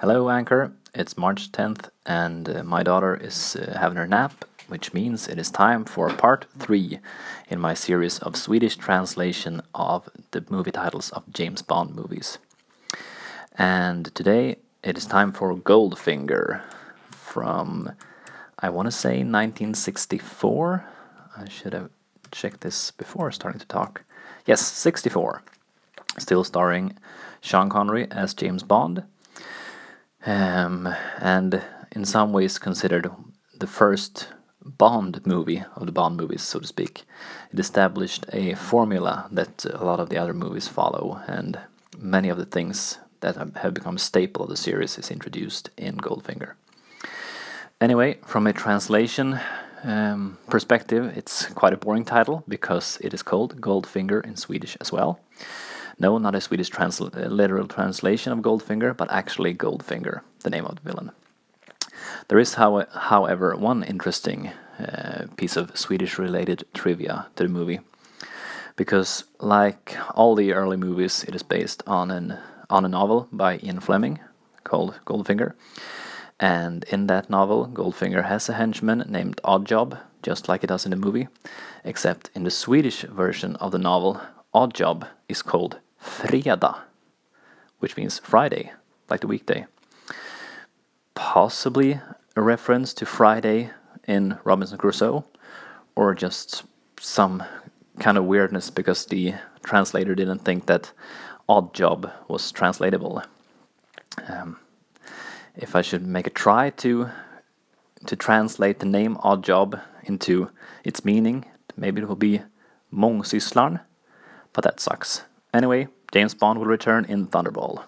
Hello, Anchor. It's March 10th, and uh, my daughter is uh, having her nap, which means it is time for part 3 in my series of Swedish translation of the movie titles of James Bond movies. And today it is time for Goldfinger from, I want to say, 1964. I should have checked this before starting to talk. Yes, 64. Still starring Sean Connery as James Bond um, and in some ways considered the first Bond movie of the Bond movies, so to speak. It established a formula that a lot of the other movies follow, and many of the things that have become staple of the series is introduced in Goldfinger. Anyway, from a translation um, perspective, it's quite a boring title because it is called Goldfinger in Swedish as well. No, not a Swedish uh, literal translation of Goldfinger, but actually Goldfinger, the name of the villain. There is, how, however, one interesting uh, piece of Swedish related trivia to the movie. Because, like all the early movies, it is based on, an, on a novel by Ian Fleming called Goldfinger. And in that novel, Goldfinger has a henchman named Oddjob, just like it does in the movie, except in the Swedish version of the novel, Oddjob is called fredag, which means Friday, like the weekday. Possibly a reference to Friday in Robinson Crusoe, or just some kind of weirdness because the translator didn't think that odd job was translatable. Um, if I should make a try to to translate the name odd job into its meaning, maybe it will be mångsysslaren, but that sucks. Anyway, James Bond will return in Thunderball.